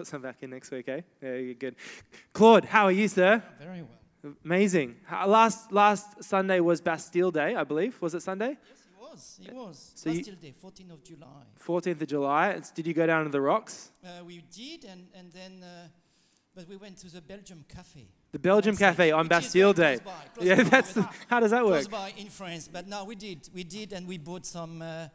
put some back in next week, eh? Yeah, you're good. Claude, how are you, sir? Very well. Amazing. Last last Sunday was Bastille Day, I believe. Was it Sunday? Yes, it was. It was. So you- Bastille Day, 14th of July. 14th of July. Did you go down to the rocks? Uh, we did, and, and then, uh, but we went to the Belgium Cafe. The Belgium Cafe on Bastille Day. close by, close Yeah, that's how does that work? close by in France. But no, we did. We did, and we bought some uh,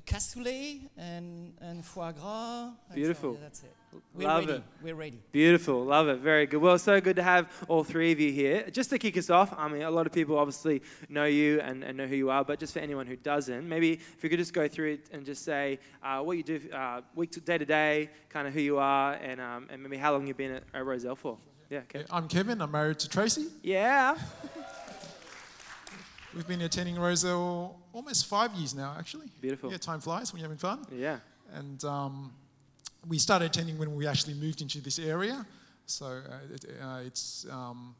cassoulet and, and foie gras. and so, Beautiful. yeah, that's it. We're Love ready. it. We're ready. Beautiful, love it, very good. Well, so good to have all three of you here. Just to kick us off, I mean, a lot of people obviously know you and, and know who you are, but just for anyone who doesn't, maybe if you could just go through it and just say uh, what you do uh, week to day to day, kind of who you are, and, um, and maybe how long you've been at, at Rozelle for. Yeah, okay. Yeah, I'm Kevin. I'm married to Tracy. Yeah, We've been attending Rozelle almost five years now, actually. Beautiful. Yeah, time flies when you're having fun. yeah, And um, we started attending when we actually moved into this area. So uh, it, uh, it's, um,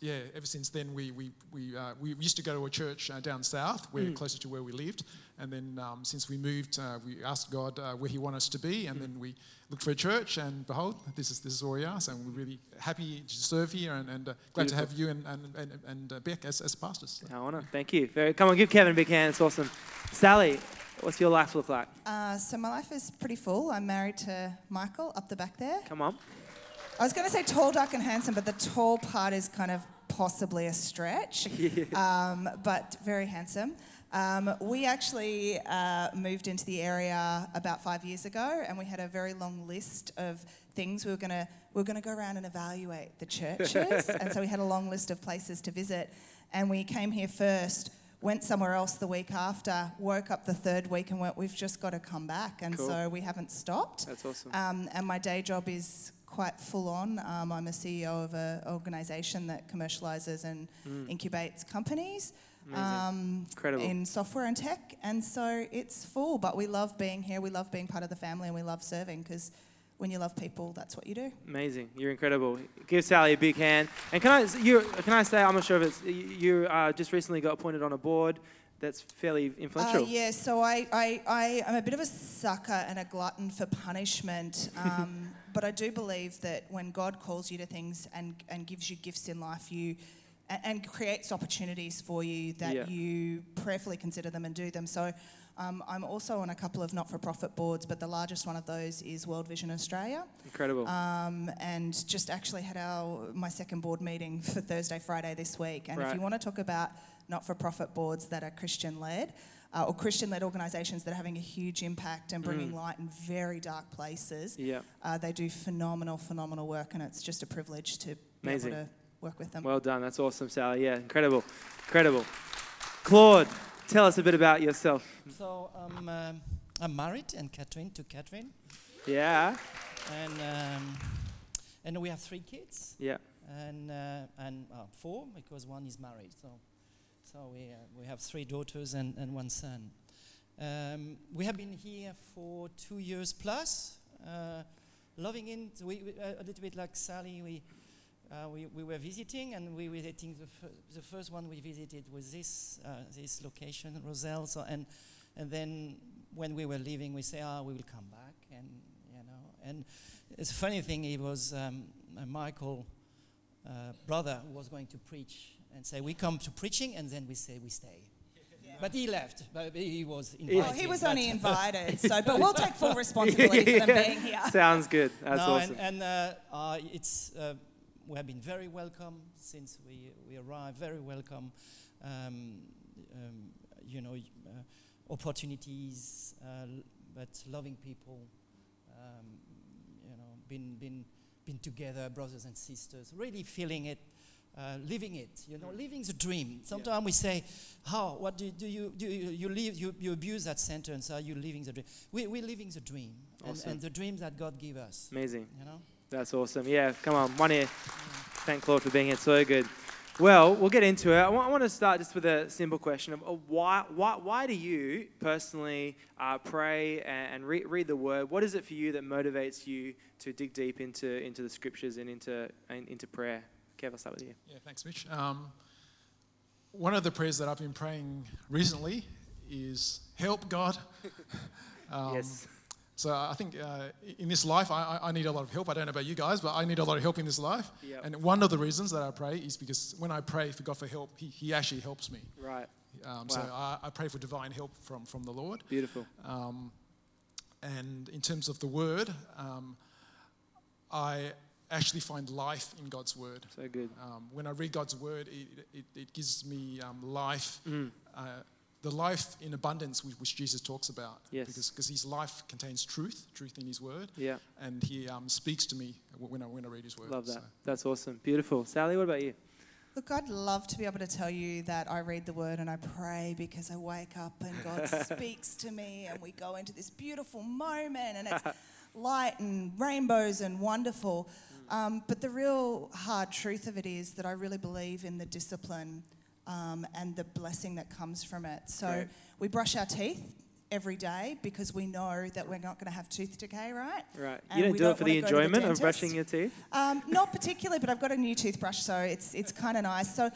yeah, ever since then we, we, we, uh, we used to go to a church uh, down south, where Mm. closer to where we lived. And then um, since we moved, uh, we asked God uh, where He wanted us to be. And then we looked for a church, and behold, this is, this is where we are. So we're really happy to serve here and, and uh, glad to have you and, and, and, and uh, Beck as, as pastors. I wanna. Thank you. Very, come on, give Kevin a big hand. It's awesome. Sally, what's your life look like? Uh, so my life is pretty full. I'm married to Michael up the back there. Come on. I was going to say tall, dark, and handsome, but the tall part is kind of possibly a stretch, um, but very handsome. Um, we actually uh, moved into the area about five years ago, and we had a very long list of things we were going to we were going to go around and evaluate the churches, and so we had a long list of places to visit, and we came here first. Went somewhere else the week after, woke up the third week and went, We've just got to come back. And Cool. so we haven't stopped. That's awesome. Um, and my day job is quite full on. Um, I'm a CEO of an organisation that commercialises and incubates companies Mm. Um, Incredible. in software and tech. And so it's full, but we love being here. We love being part of the family and we love serving because when you love people, that's what you do. Amazing. You're incredible. Give Sally a big hand. And can I, you, can I say, I'm not sure if it's, you, you uh, just recently got appointed on a board that's fairly influential. Uh, yeah, so I, I, I am a bit of a sucker and a glutton for punishment. Um, but I do believe that when God calls you to things and, and gives you gifts in life, you and, and creates opportunities for you that Yeah. you prayerfully consider them and do them. So um, I'm also on a couple of not-for-profit boards, but the largest one of those is World Vision Australia. Incredible. Um, and just actually had our my second board meeting for Thursday, Friday this week. And if you want to talk about not-for-profit boards that are Christian-led uh, or Christian-led organisations that are having a huge impact and bringing light in very dark places, yeah. uh, they do phenomenal, phenomenal work, and it's just a privilege to be Amazing. able to work with them. Well done. That's awesome, Sally. Yeah, incredible. Incredible. Claude, tell us a bit about yourself. So um, um, I'm married, and Catherine to Catherine, Yeah. and um, and we have three kids, Yeah. and uh, and uh, four because one is married. So so we uh, we have three daughters and, and one son. Um, we have been here for two years plus, uh, loving it. We, we, uh, a little bit like Sally. We uh, we, we were visiting and we visiting the, fir- the first one we visited was this uh, this location Rozelle so and and then when we were leaving we say ah we will come back and you know and it's a funny thing it was um, Michael uh, brother who was going to preach and say we come to preaching and then we say we stay but he left but he was invited well, he was only invited, so but we'll take full responsibility for them being here. Sounds good. That's no, awesome. and, and uh, uh, it's uh, we have been very welcome since we we arrived. Very welcome, um, um, you know, uh, opportunities, uh, but loving people. Um, you know, been been been together, brothers and sisters. Really feeling it. Uh, living it, you know, living the dream. Sometimes we say, "How? What do, do you do? You, you live? You, you abuse that sentence. Are you living the dream? We, we're living the dream, and, Awesome. and the dream that God gave us. Amazing. You know. That's awesome. Yeah, come on. One ear. Thank Claude for being here. So good. Well, we'll get into it. I want, I want to start just with a simple question of uh, why, why, why do you personally uh, pray and, and re- read the Word? What is it for you that motivates you to dig deep into, into the Scriptures and into, and into prayer? Kev, I'll start with you. Yeah, thanks, Mitch. Um, one of the prayers that I've been praying recently is help God. Um, yes. So I think uh, in this life, I, I- need a lot of help. I don't know about you guys, but I need a lot of help in this life. Yep. And one of the reasons that I pray is because when I pray for God for help, He, he actually helps me. Right. Um, So I, I pray for divine help from, from the Lord. Beautiful. Um, and in terms of the word, um, I actually find life in God's word. So good. Um, when I read God's word, it, it, it gives me um, life, Mm. uh, the life in abundance which, which Jesus talks about. Yes. Because because his life contains truth, truth in his word, Yeah. and he um, speaks to me when I, when I read his word. Love that. So- That's awesome. Beautiful. Sally, what about you? Look, I'd love to be able to tell you that I read the word and I pray because I wake up and God speaks to me and we go into this beautiful moment and it's light and rainbows and wonderful. Um, but the real hard truth of it is that I really believe in the discipline um, and the blessing that comes from it. So Great. we brush our teeth every day because we know that we're not going to have tooth decay, right? Right. And you don't do don't it for the to the enjoyment of brushing your teeth? Um, not particularly, but I've got a new toothbrush, so it's it's kind of nice. So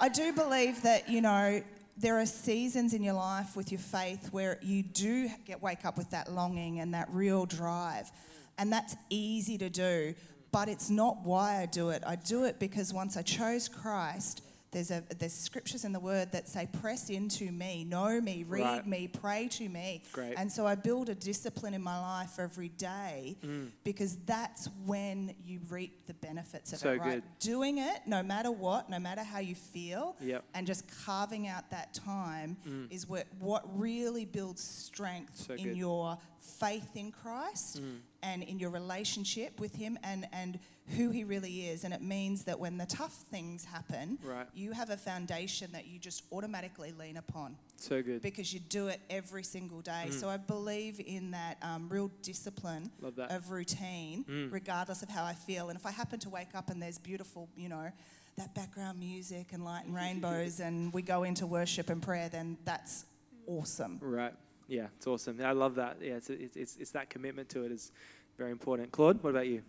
I do believe that you know there are seasons in your life with your faith where you do get wake up with that longing and that real drive, and that's easy to do. But it's not why I do it. I do it because once I chose Christ. There's, a, there's scriptures in the word that say, press into me, know me, read Right. me, pray to me. Great. And so I build a discipline in my life every day Mm. because that's when you reap the benefits of So it, right? good. Doing it no matter what, no matter how you feel, Yep. and just carving out that time is what, what really builds strength Mm. So in good. your faith in Christ Mm. and in your relationship with Him and, and who He really is. And it means that when the tough things happen, Right. you have a foundation that you just automatically lean upon So good. because you do it every single day. Mm. So I believe in that um, real discipline of routine, Mm. regardless of how I feel. And if I happen to wake up and there's beautiful, you know, that background music and light and rainbows, and we go into worship and prayer, then that's awesome. Right. Yeah, it's awesome. I love that. Yeah, it's, it's, it's, it's that commitment to it is very important. Claude, what about you?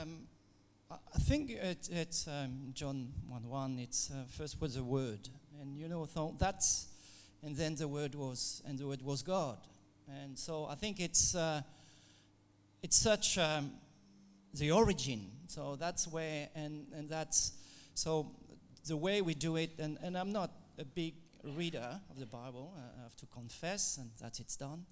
Um, I think it, it's um, John 1 1. It's uh, first was the Word. And you know, that's, and then the Word was, and the Word was God. And so I think it's, uh, it's such um, the origin. So that's where, and, and that's, so the way we do it, and, and I'm not a big reader of the Bible, uh, I have to confess, and that it's done.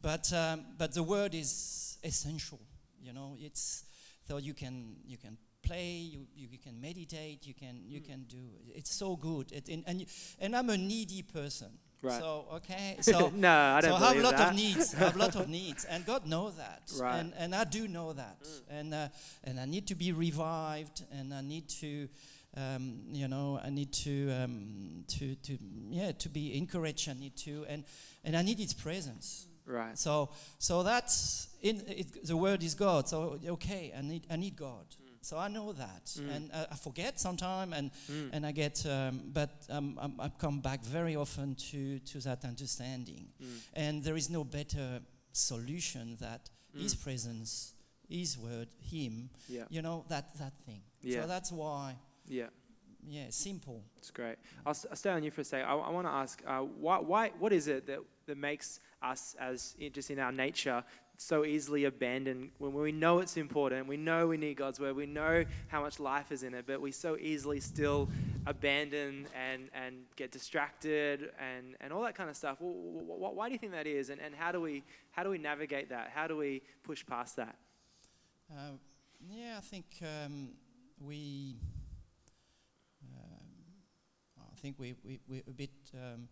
But, um, but the Word is essential. You know, it's, so you can you can play you, you, you can meditate you can you can do it's so good it, and and, and i'm a needy person Right. so okay so no, I don't so I have a lot that. of needs. I have a lot of needs, and God knows that, Right. Mm. and and I do know that, and uh, and I need to be revived, and I need to, um, you know, I need to um, to to yeah to be encouraged. I need to, and and I need His presence. Right. So so that's in it, the word is God. So okay, I need I need God. So I know that, Mm. and uh, I forget sometimes, and Mm. and I get, um, but um, I'm, I come back very often to to that understanding, Mm. and there is no better solution that His Mm. presence, His word, Him, Yeah. you know that that thing. Yeah. So that's why, Yeah. yeah, simple. It's great. I'll, s- I'll stay on you for a sec. I, I want to ask, uh, why, why, what is it that, that makes us, as just in our nature, so easily abandon when we know it's important, we know we need God's word, we know how much life is in it, but we so easily still abandon and, and get distracted and, and all that kind of stuff. Wh- wh- wh- Why do you think that is, and, and how, do we, how do we navigate that? How do we push past that? Uh, yeah, I think um, we. I think we we we a bit um,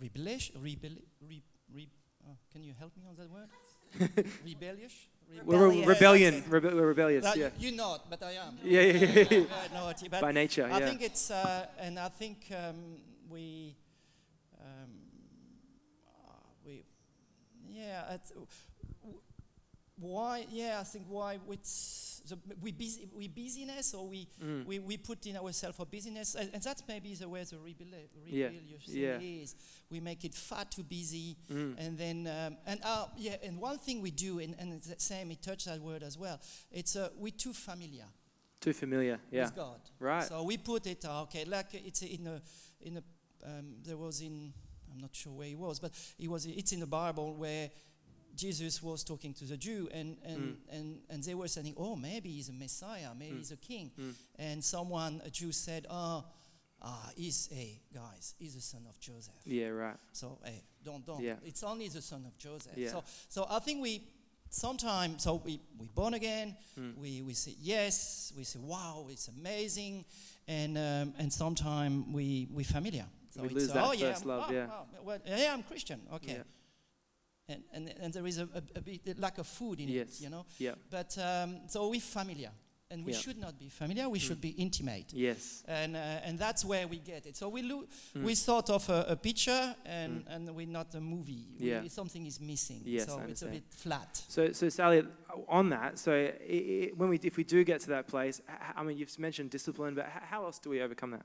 rebellious. Rebel, re, re, oh, can you help me on that word? rebellious. Re- We're re- Rebellious. rebellion. Rebe- we're rebellious. That- yeah. You're not, but I am. Yeah, yeah, yeah, yeah. Uh, no, but By nature. I think it's, uh, and I think um, we, um, uh, we, yeah, it's, w- why? Yeah, I think why it's the, we busy, we busyness or we, Mm. we, we put in ourselves for business, and, and that's maybe the way the rebelli- Yeah, yeah. is. We make it far too busy, Mm. and then um, and uh, yeah, and one thing we do, and, and it's the same, he touched that word as well. It's uh, we're too familiar Too familiar. Yeah. with God. Right. So we put it uh, okay, like it's in a in a um, there was in I'm not sure where it was, but it was it's in the Bible where Jesus was talking to the Jew, and and, Mm. and and they were saying, "Oh, maybe he's a Messiah, maybe Mm. he's a king." Mm. And someone, a Jew, said, "Oh, ah, he's hey guys, he's the son of Joseph." Yeah, right. So hey, don't don't. Yeah. It's only the son of Joseph. Yeah. So so I think we sometimes so we we born again. Mm. We we say yes. We say wow, it's amazing, and um, and sometimes we we familiar. So We lose that oh, yeah, first love, oh, yeah. oh, well, yeah, I'm Christian. Okay. Yeah. And, and, and there is a, a, a bit lack of food in Yes. it, you know. Yeah. But um, so we're familiar, and we Yeah. should not be familiar. We should be intimate, Yes. and uh, and that's where we get it. So we look, Mm. we sort of a, a picture, and and we're not a movie. We- Yeah. something is missing. Yes, so I it's a bit flat. So, so Sally, on that, so i i when we, if we do get to that place, I mean, you've mentioned discipline, but how else do we overcome that?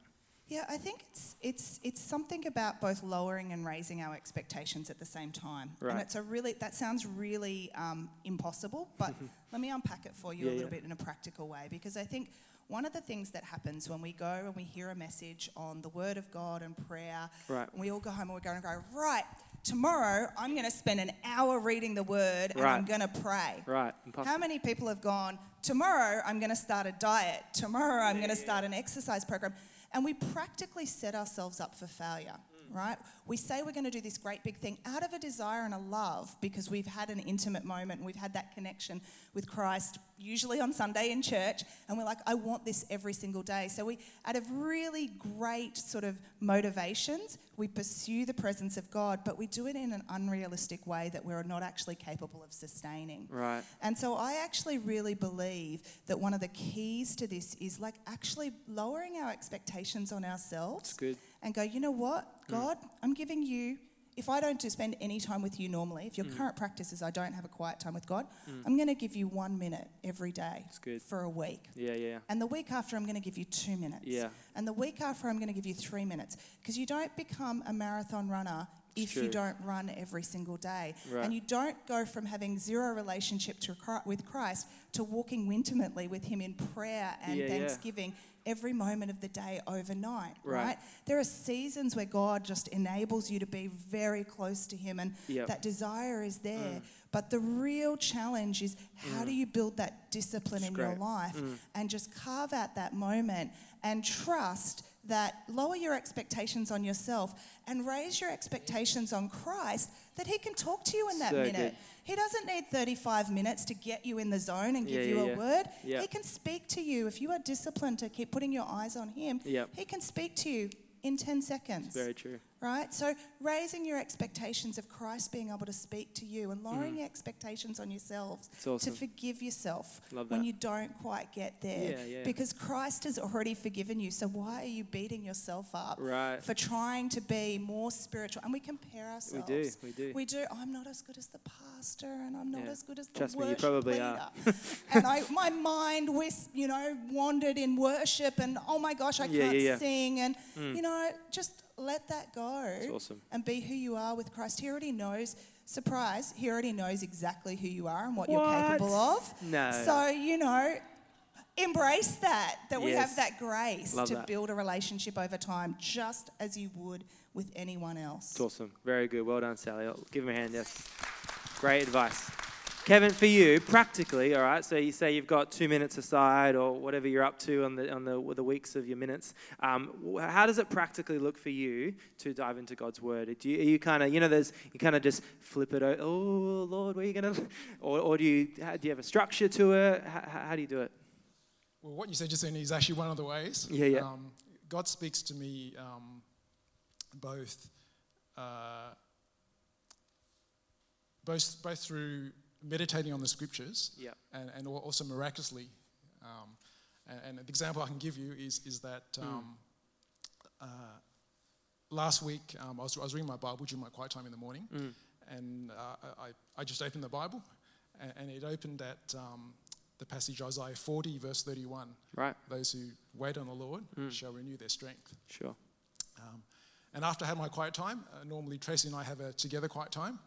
Yeah, I think it's it's it's something about both lowering and raising our expectations at the same time. Right. And it's a really that sounds really um, impossible, but let me unpack it for you Yeah, a little yeah. bit in a practical way because I think one of the things that happens when we go and we hear a message on the Word of God and prayer, Right. and we all go home and we're going to go right. Tomorrow, I'm going to spend an hour reading the Word and I'm going to pray. Right. Impossible. How many people have gone, tomorrow I'm going to start a diet, tomorrow I'm going to start an exercise program? And we practically set ourselves up for failure, mm. right? We say we're going to do this great big thing out of a desire and a love because we've had an intimate moment and we've had that connection with Christ, usually on Sunday in church, and we're like, I want this every single day. So we, out of really great sort of motivations, we pursue the presence of God, but we do it in an unrealistic way that we're not actually capable of sustaining. Right. And so I actually really believe that one of the keys to this is like actually lowering our expectations on ourselves That's good. and go, you know what, mm. God, I'm giving you, if I don't spend any time with you normally, if your current practice is I don't have a quiet time with God, I'm going to give you one minute every day for a week. Yeah, yeah. And the week after, I'm going to give you two minutes. Yeah. And the week after, I'm going to give you three minutes. Because you don't become a marathon runner if you don't run every single day. Right. And you don't go from having zero relationship to, with Christ to walking intimately with Him in prayer and Yeah, yeah. Every moment of the day overnight, Right. right. There are seasons where God just enables you to be very close to Him and Yep. that desire is there. Mm. But the real challenge is how mm. do you build that discipline It's in your great. life mm. and just carve out that moment and trust that lower your expectations on yourself and raise your expectations on Christ that He can talk to you in that So minute. good. He doesn't need 35 minutes to get you in the zone and give Yeah, you yeah, a yeah. word. Yeah. He can speak to you. If you are disciplined to keep putting your eyes on Him, Yep. He can speak to you in 10 seconds Very true. Right? So raising your expectations of Christ being able to speak to you and lowering your expectations on yourselves Mm. awesome. to forgive yourself when you don't quite get there. Yeah, yeah. Because Christ has already forgiven you. So why are you beating yourself up Right. for trying to be more spiritual? And we compare ourselves. We do. We do. We do. I'm not as good as the pastor, and I'm not Yeah. as good as the Trust me, you worship probably leader. are. and I, my mind, whis, you know, wandered in worship, and oh my gosh, I can't sing, and you know, just let that go awesome. and be who you are with Christ. He already knows. Surprise! He already knows exactly who you are and what, you're capable of. No. So you know, embrace that. That we have that grace Love to that. build a relationship over time, just as you would with anyone else. It's awesome. Very good. Well done, Sally. I'll give him a hand. Yes. Great advice. Kevin, for you, practically, all right. So you say you've got two minutes aside, or whatever you're up to on the on the the weeks of your minutes. Um, how does it practically look for you to dive into God's Word? Do you, are you kind of, you know, there's you kind of just flip it. over, Oh Lord, where are you gonna? Or, or do you how, do you have a structure to it? How, how do you do it? Well, what you said just then is actually one of the ways. Yeah, yeah. Um, God speaks to me um, both, uh, both, both through meditating on the scriptures Yeah. and, and also miraculously. Um, and, and an example I can give you is, is that um, uh, last week um, I, was, I was reading my Bible during my quiet time in the morning, and uh, I, I just opened the Bible, and, and it opened at um, the passage Isaiah 40, verse 31. Right. Those who wait on the Lord shall renew their strength. Sure. Um, and after I had my quiet time, uh, normally Tracy and I have a together quiet time.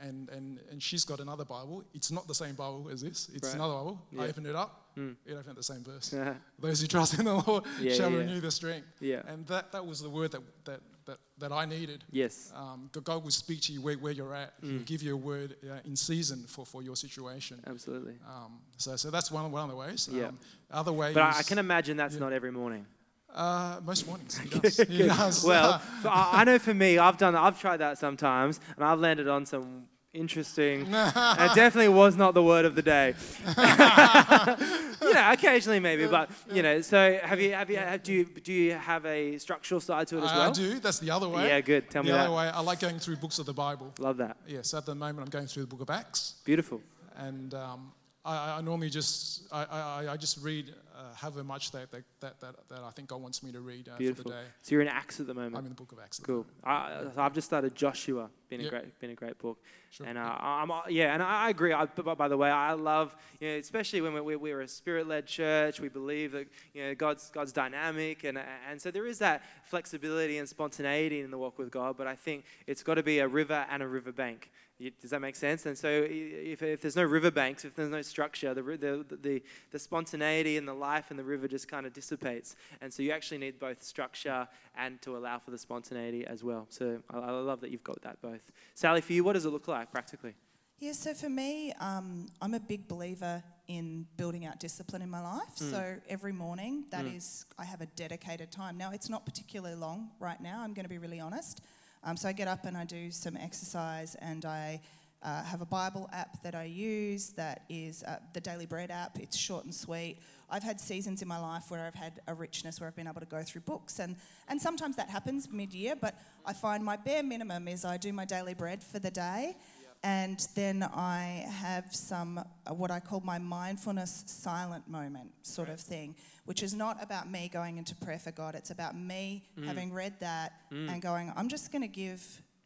And, and, and she's got another Bible. It's not the same Bible as this, it's Right. another Bible. Yeah. I opened it up, Mm. it opened the same verse. Yeah. Those who trust in the Lord Yeah, shall yeah. renew their strength. Yeah. And that, that was the word that, that, that, that I needed. Yes. Um, God will speak to you where, where you're at. He'll Mm. give you a word uh, in season for, for your situation. Absolutely. Um, so, so that's one, one of the ways. Yeah. Um, other ways. But I, can imagine that's yeah. not every morning. Uh, most mornings. He does. He does. Well, I I know for me, I've done, I've tried that sometimes, and I've landed on some interesting. and it definitely was not the word of the day. you know, occasionally maybe, but you know. So have you, have you, have, do you, do you have a structural side to it as well? I do. That's the other way. Yeah, good. Tell the me the other that. way, I like going through books of the Bible. Love that. Yes, at the moment I'm going through the book of Acts, Beautiful. and um, I, I normally just I, I, I just read uh, however much that, that, that, that, that I think God wants me to read uh, for the day. So you're in Acts at the moment. I'm in the book of Acts. Cool. I I've just started Joshua. Been a great, been a great book. Sure. And uh, I'm, uh, yeah, and I agree. I, by the way, I love, you know, especially when we're, we're a spirit-led church. We believe that you know God's God's dynamic, and and so there is that flexibility and spontaneity in the walk with God. But I think it's got to be a river and a riverbank. You- Does that make sense? And so, if, if there's no riverbanks, if there's no structure, the, the, the, the spontaneity and the life in the river just kind of dissipates. And so, you actually need both structure and to allow for the spontaneity as well. So, I, I love that you've got that both. Sally, for you, what does it look like practically? Yeah, so for me, um, I'm a big believer in building out discipline in my life. Mm. So every morning, that Mm. is, I have a dedicated time. Now, it's not particularly long right now, I'm going to be really honest. Um, so I get up and I do some exercise, and I uh, have a Bible app that I use that is uh, the Daily Bread app. It's short and sweet. I've had seasons in my life where I've had a richness where I've been able to go through books, and, and sometimes that happens mid year, but I find my bare minimum is I do my daily bread for the day. And then I have some, uh, what I call my mindfulness silent moment sort of thing, which is not about me going into prayer for God. It's about me Mm. having read that and going, I'm just going to give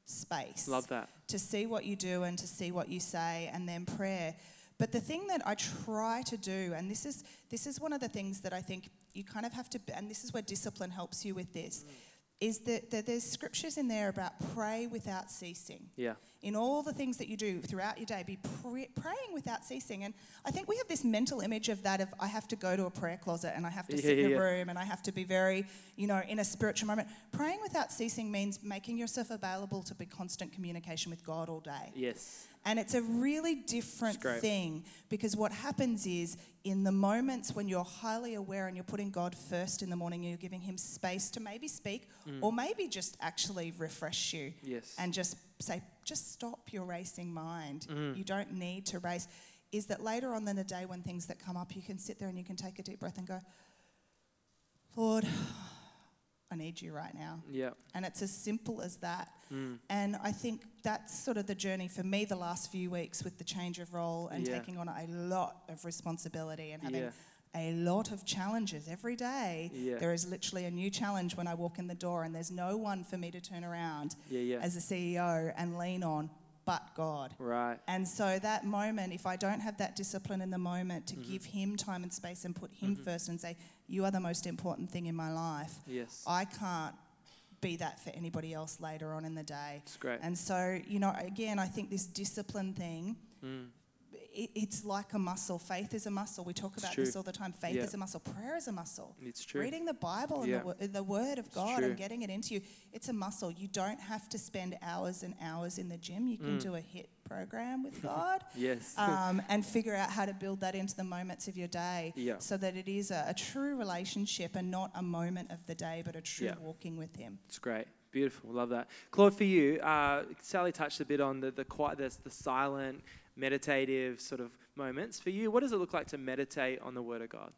space Love that. to see what you do and to see what you say and then prayer but the thing that i try to do and this is this is one of the things that i think you kind of have to and this is where discipline helps you with this is that, that there's scriptures in there about pray without ceasing Yeah. in all the things that you do throughout your day, be pre- praying without ceasing. And I think we have this mental image of that of I have to go to a prayer closet and I have to Yeah, sit in a yeah. room and I have to be very, you know, in a spiritual moment. Praying without ceasing means making yourself available to be constant communication with God all day. Yes. And it's a really different thing because what happens is in the moments when you're highly aware and you're putting God first in the morning, you're giving Him space to maybe speak or maybe just actually refresh you Yes. and just say, just stop your racing mind. Mm. You don't need to race. Is that later on in the day when things that come up, you can sit there and you can take a deep breath and go, Lord, I need you right now. yeah. And it's as simple as that. Mm. And I think that's sort of the journey for me the last few weeks with the change of role and Yeah. taking on a lot of responsibility and having Yeah. a lot of challenges every day. Yeah. There is literally a new challenge when I walk in the door, and there's no one for me to turn around as a CEO and lean on but God. right. And so that moment, if I don't have that discipline in the moment Mm-hmm. to give Him time and space and put Him first and say, You are the most important thing in my life, Yes. I can't be that for anybody else later on in the day. It's great. And so, you know, again, I think this discipline thing, Mm. It, it's like a muscle. Faith is a muscle. We talk about this all the time. Faith Yeah. is a muscle. Prayer is a muscle. It's true. Reading the Bible and Yeah. the, the Word of God and getting it into you, it's a muscle. You don't have to spend hours and hours in the gym. You can Mm. do a HIIT program with God Yes. um, and figure out how to build that into the moments of your day Yeah. so that it is a, a true relationship and not a moment of the day, but a true Yeah. walking with Him. It's great. Beautiful. Love that. Claude, for you, uh, Sally touched a bit on the, the quiet, the, the silent, meditative sort of moments. For you, what does it look like to meditate on the Word of God?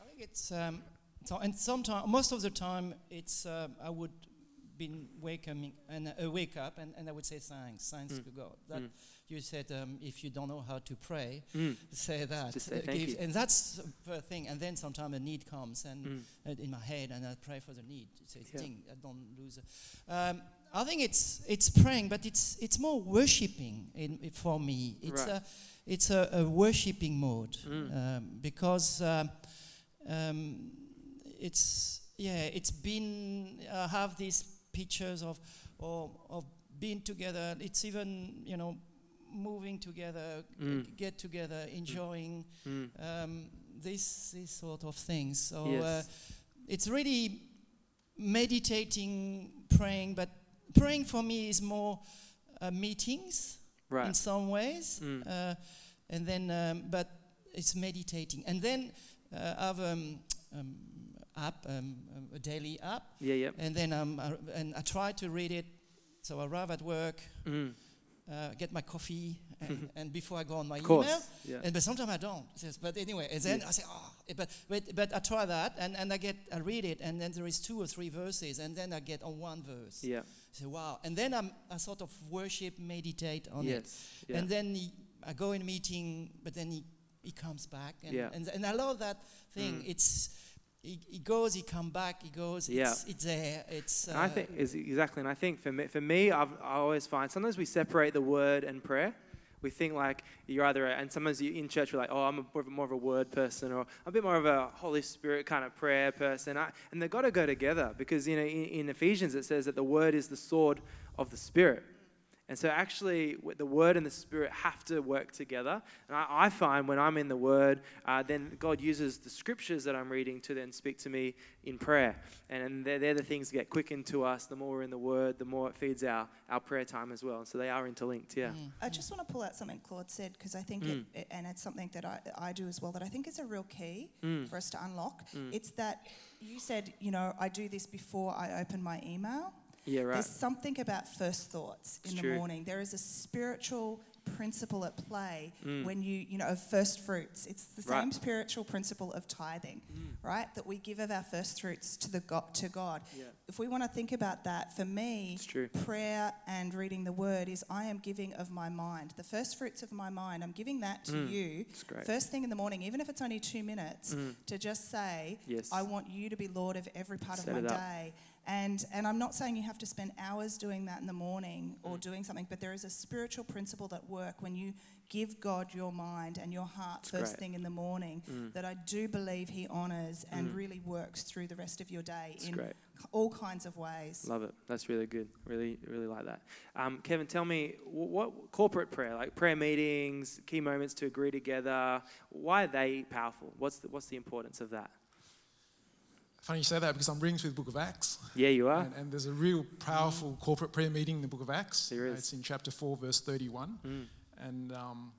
I think it's um, so, and sometimes most of the time it's uh, I would been waking and uh, wake up and, and I would say thanks, thanks Mm. to God. That Mm. you said um, if you don't know how to pray, Mm. say that. Say thank give- you. And that's the thing. And then sometimes a need comes and Mm. in my head and I pray for the need. It's a Yeah. thing. I don't lose. it. Um, I think it's it's praying, but it's it's more worshiping in, in- for me. It's Right. a it's a, a worshiping mode Mm. um, because um, um, it's yeah it's been I have these pictures of of, of being together. It's even you know moving together, Mm. get together, enjoying Mm. um, this this sort of things. So Yes. uh, it's really meditating, praying, but praying for me is more uh, meetings in some ways, Mm. uh, and then um, but it's meditating, and then uh, I have um, um, app, um, um, a daily app, Yeah, yeah. and then um, I, and I try to read it. So I arrive at work, Mm. Uh, get my coffee, and, and before I go on my Of email, Yeah. and but sometimes I don't. But anyway, and then Yeah. I say, oh, but, but but I try that, and, and I get I read it, and then there is two or three verses, and then I get on one verse. Yeah. Say, wow, and then I'm I sort of worship, meditate on it, Yes. Yeah. and then he, I go in meeting, but then he he comes back, and Yeah. and, and I love that thing. Mm. It's he, he goes, he come back, he goes. Yeah. It's, it's there. It's. And I uh, think is exactly, and I think for me, for me, I've, I always find sometimes we separate the word and prayer. We think like you're either, a, and sometimes you in church we're like, oh, I'm a, more, of a, more of a word person, or I'm a bit more of a Holy Spirit kind of prayer person. I, and they've got to go together because you know in, in Ephesians it says that the word is the sword of the Spirit. And so, actually, the Word and the Spirit have to work together. And I, I find when I'm in the Word, uh, then God uses the scriptures that I'm reading to then speak to me in prayer. And, and they're, they're the things that get quickened to us. The more we're in the Word, the more it feeds our, our prayer time as well. And so, they are interlinked, yeah. mm. I just want to pull out something Claude said because I think, Mm. it, it, and it's something that I, I do as well, that I think is a real key Mm. for us to unlock. Mm. It's that you said, you know, I do this before I open my email. Yeah, right. There's something about first thoughts It's in the true. morning. There is a spiritual principle at play Mm. when you, you know, of first fruits. It's the Right. same spiritual principle of tithing, Mm. right? That we give of our first fruits to the God, to God. Yeah, If we want to think about that, for me, it's prayer and reading the word is I am giving of my mind. The first fruits of my mind, I'm giving that to Mm. you first thing in the morning, even if it's only two minutes, Mm. to just say, Yes. I want you to be Lord of every part Set of my day. up. And, and I'm not saying you have to spend hours doing that in the morning or Mm. doing something, but there is a spiritual principle that work when you give God your mind and your heart It's first great. thing in the morning Mm. that I do believe He honours and Mm. really works through the rest of your day It's in great. all kinds of ways. Love it. That's really good. Really, really like that. Um, Kevin, tell me wh- what corporate prayer, like prayer meetings, key moments to agree together, why are they powerful? What's the, what's the importance of that? Funny you say that because I'm reading through the book of Acts. Yeah, you are. And, and there's a real powerful corporate prayer meeting in the book of Acts. There Uh, it's in chapter 4, verse 31. Mm. And um,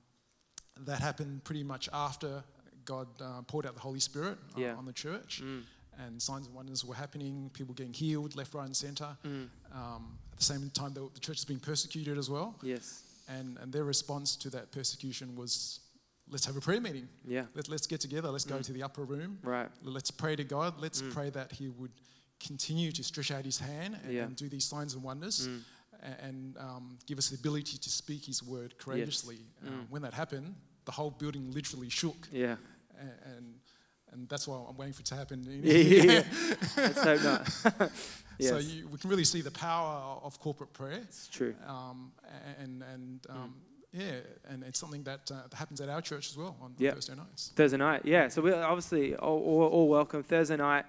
that happened pretty much after God uh, poured out the Holy Spirit uh, Yeah. on the church. Mm. And signs and wonders were happening, people getting healed left, right, and center. Mm. Um, at the same time, the, the church is being persecuted as well. Yes. And, and their response to that persecution was let's have a prayer meeting. Yeah. Let, let's get together. Let's go Mm. to the upper room. Right. Let's pray to God. Let's Mm. pray that He would continue to stretch out His hand and, Yeah. and do these signs and wonders Mm. a- and um, give us the ability to speak His word courageously. Um, Mm. when that happened, the whole building literally shook. Yeah. A- And, and that's why I'm waiting for it to happen. Yeah, yeah. Let's hope not. yes. So you, we can really see the power of corporate prayer. it's true. Um, and and Mm. um, yeah, and it's something that, uh, happens at our church as well on Yep. Thursday nights. Thursday night, yeah. So we're obviously all, all, all welcome. Thursday night,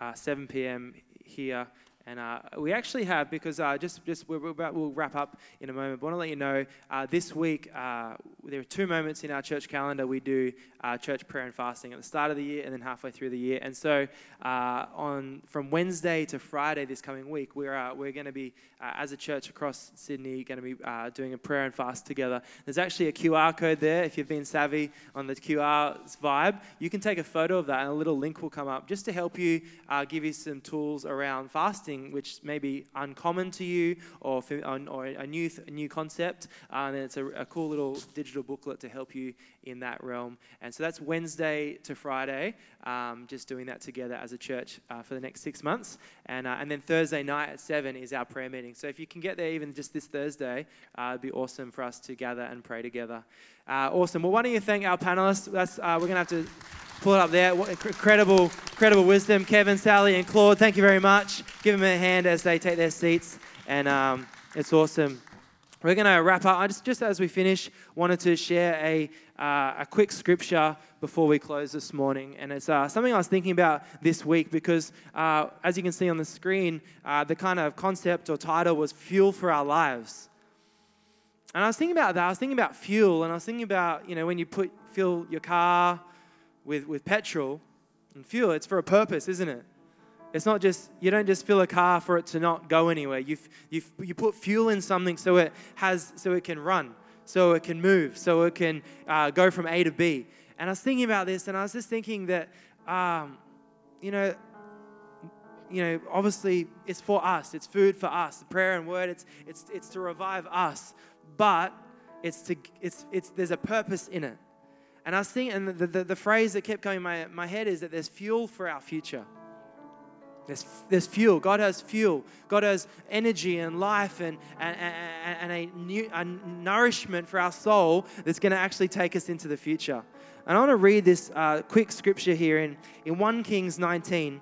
uh, 7 p.m. here. And uh, we actually have, because uh, just, just we're about, we'll wrap up in a moment, but I want to let you know uh, this week uh, there are two moments in our church calendar. We do uh, church prayer and fasting at the start of the year and then halfway through the year. And so uh, on from Wednesday to Friday this coming week, we're, we're going to be, as a church across Sydney, going to be doing a prayer and fast together. There's actually a QR code there. If you've been savvy on the QR vibe, you can take a photo of that and a little link will come up just to help you give you some tools around fasting, which may be uncommon to you or, or a, new, a new concept. And it's a, a cool little digital booklet to help you in that realm. And so that's Wednesday to Friday, um, just doing that together as a church uh, for the next six months. And, uh, and then Thursday night at 7 is our prayer meeting. So if you can get there even just this Thursday, uh, it'd be awesome for us to gather and pray together. Uh, awesome. Well, why don't you thank our panelists? That's, uh, we're going to have to pull it up there. What incredible, incredible wisdom. Kevin, Sally, and Claude, thank you very much. Give them a hand as they take their seats. And um, it's awesome. We're going to wrap up. I just, just as we finish, wanted to share a, uh, a quick scripture before we close this morning. And it's uh, something I was thinking about this week because, uh, as you can see on the screen, uh, the kind of concept or title was Fuel for Our Lives. And I was thinking about that. I was thinking about fuel, and I was thinking about, you know, when you put fill your car with, with petrol and fuel, it's for a purpose, isn't it? It's not just, you don't just fill a car for it to not go anywhere. You, you, you put fuel in something so it has, so it can run, so it can move, so it can uh, go from A to B. And I was thinking about this and I was just thinking that, um, you know, you know, obviously it's for us. It's food for us. Prayer and word, it's, it's, it's to revive us. But it's to, it's, it's, there's a purpose in it. And I was thinking, and the, the, the phrase that kept going in my, my head is that there's fuel for our future. There's, there's fuel. God has fuel. God has energy and life and, and, and, and a, new, a nourishment for our soul that's going to actually take us into the future. And I want to read this uh, quick scripture here in, in 1 Kings 19.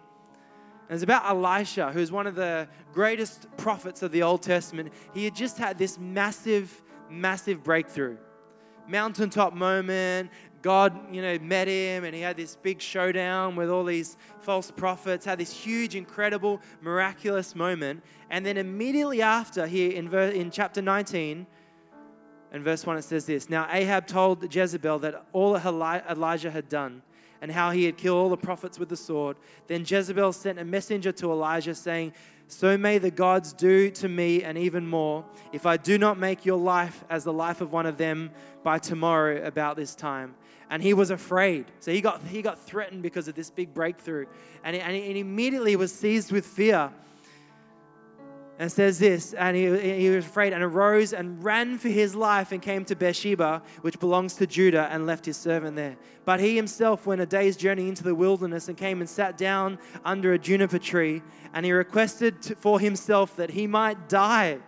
And it's about Elisha, who's one of the greatest prophets of the Old Testament. He had just had this massive, massive breakthrough. Mountaintop moment, God, you know, met him and he had this big showdown with all these false prophets, had this huge, incredible, miraculous moment. And then immediately after, here in, ver- in chapter 19, and verse 1, it says this Now Ahab told Jezebel that all Elijah had done and how he had killed all the prophets with the sword. Then Jezebel sent a messenger to Elijah saying, So may the gods do to me and even more, if I do not make your life as the life of one of them by tomorrow about this time and he was afraid. So he got, he got threatened because of this big breakthrough. And he, and he immediately was seized with fear. And says this, and he, he was afraid and arose and ran for his life and came to Beersheba, which belongs to Judah, and left his servant there. But he himself went a day's journey into the wilderness and came and sat down under a juniper tree, and he requested for himself that he might die.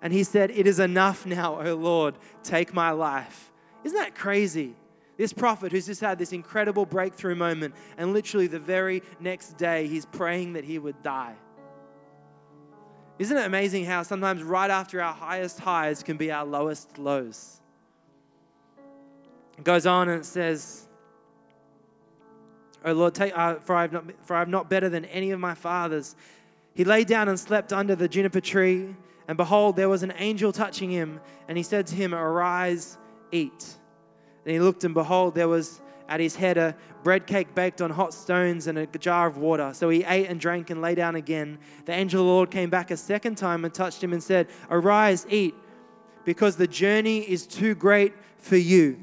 And he said, It is enough now, O Lord, take my life. Isn't that crazy? This prophet who's just had this incredible breakthrough moment, and literally the very next day, he's praying that he would die. Isn't it amazing how sometimes right after our highest highs can be our lowest lows? It goes on and it says, Oh Lord, take, uh, for, I have not, for I have not better than any of my fathers. He lay down and slept under the juniper tree, and behold, there was an angel touching him, and he said to him, Arise, eat. And he looked, and behold, there was at his head a bread cake baked on hot stones and a jar of water. So he ate and drank and lay down again. The angel of the Lord came back a second time and touched him and said, Arise, eat, because the journey is too great for you.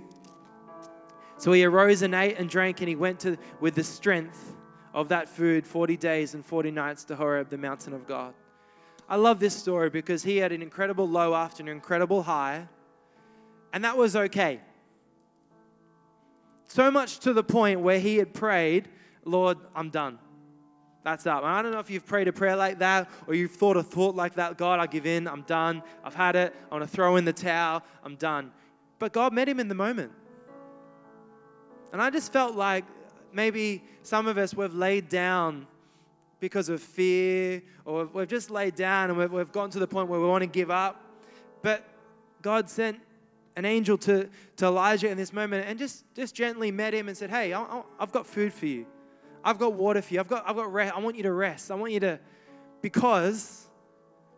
So he arose and ate and drank, and he went to, with the strength of that food 40 days and 40 nights to Horeb, the mountain of God. I love this story because he had an incredible low after an incredible high, and that was okay. So much to the point where he had prayed, Lord, I'm done. That's up. And I don't know if you've prayed a prayer like that or you've thought a thought like that God, I give in, I'm done, I've had it, I want to throw in the towel, I'm done. But God met him in the moment. And I just felt like maybe some of us, we've laid down because of fear or we've just laid down and we've, we've gotten to the point where we want to give up. But God sent an angel to, to Elijah in this moment and just, just gently met him and said, Hey, I, have got food for you. I've got water for you. I've got, I've got rest. I want you to rest. I want you to, because,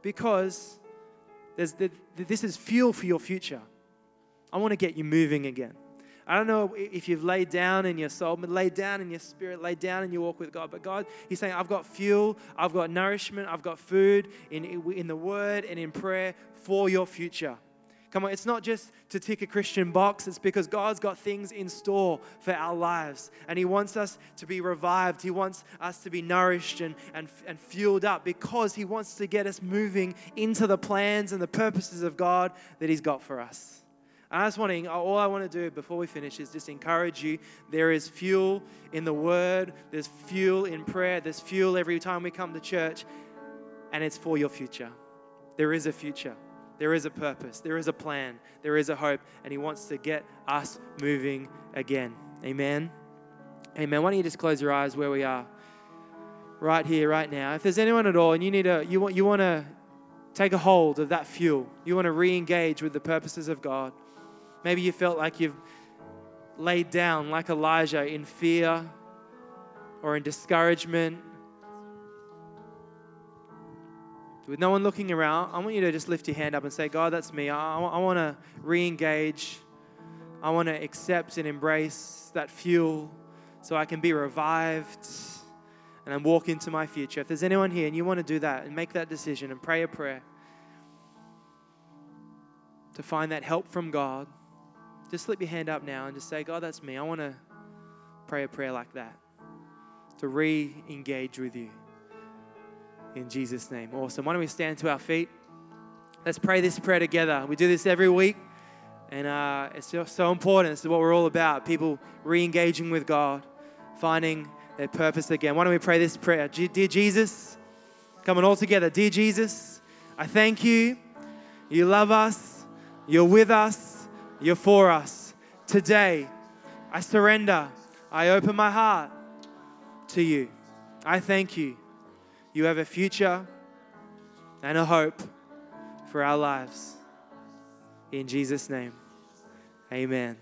because there's the, this is fuel for your future. I want to get you moving again. I don't know if you've laid down in your soul, but laid down in your spirit, laid down in your walk with God. But God, He's saying, I've got fuel, I've got nourishment, I've got food in, in the word and in prayer for your future. Come on, it's not just to tick a Christian box, it's because God's got things in store for our lives. And He wants us to be revived. He wants us to be nourished and, and, and fueled up because He wants to get us moving into the plans and the purposes of God that He's got for us. I just want to, all I want to do before we finish is just encourage you. There is fuel in the Word, there's fuel in prayer, there's fuel every time we come to church, and it's for your future. There is a future. There is a purpose, there is a plan, there is a hope, and He wants to get us moving again. Amen. Amen. Why don't you just close your eyes where we are? Right here, right now. If there's anyone at all and you need a you want you want to take a hold of that fuel. You want to re engage with the purposes of God. Maybe you felt like you've laid down, like Elijah, in fear or in discouragement. With no one looking around, I want you to just lift your hand up and say, God, that's me. I, I want to re engage. I want to accept and embrace that fuel so I can be revived and then walk into my future. If there's anyone here and you want to do that and make that decision and pray a prayer to find that help from God, just slip your hand up now and just say, God, that's me. I want to pray a prayer like that to re engage with you. In Jesus' name. Awesome. Why don't we stand to our feet? Let's pray this prayer together. We do this every week, and uh, it's just so important. This is what we're all about people re engaging with God, finding their purpose again. Why don't we pray this prayer? Dear Jesus, come on all together. Dear Jesus, I thank you. You love us, you're with us, you're for us. Today, I surrender. I open my heart to you. I thank you. You have a future and a hope for our lives. In Jesus' name, amen.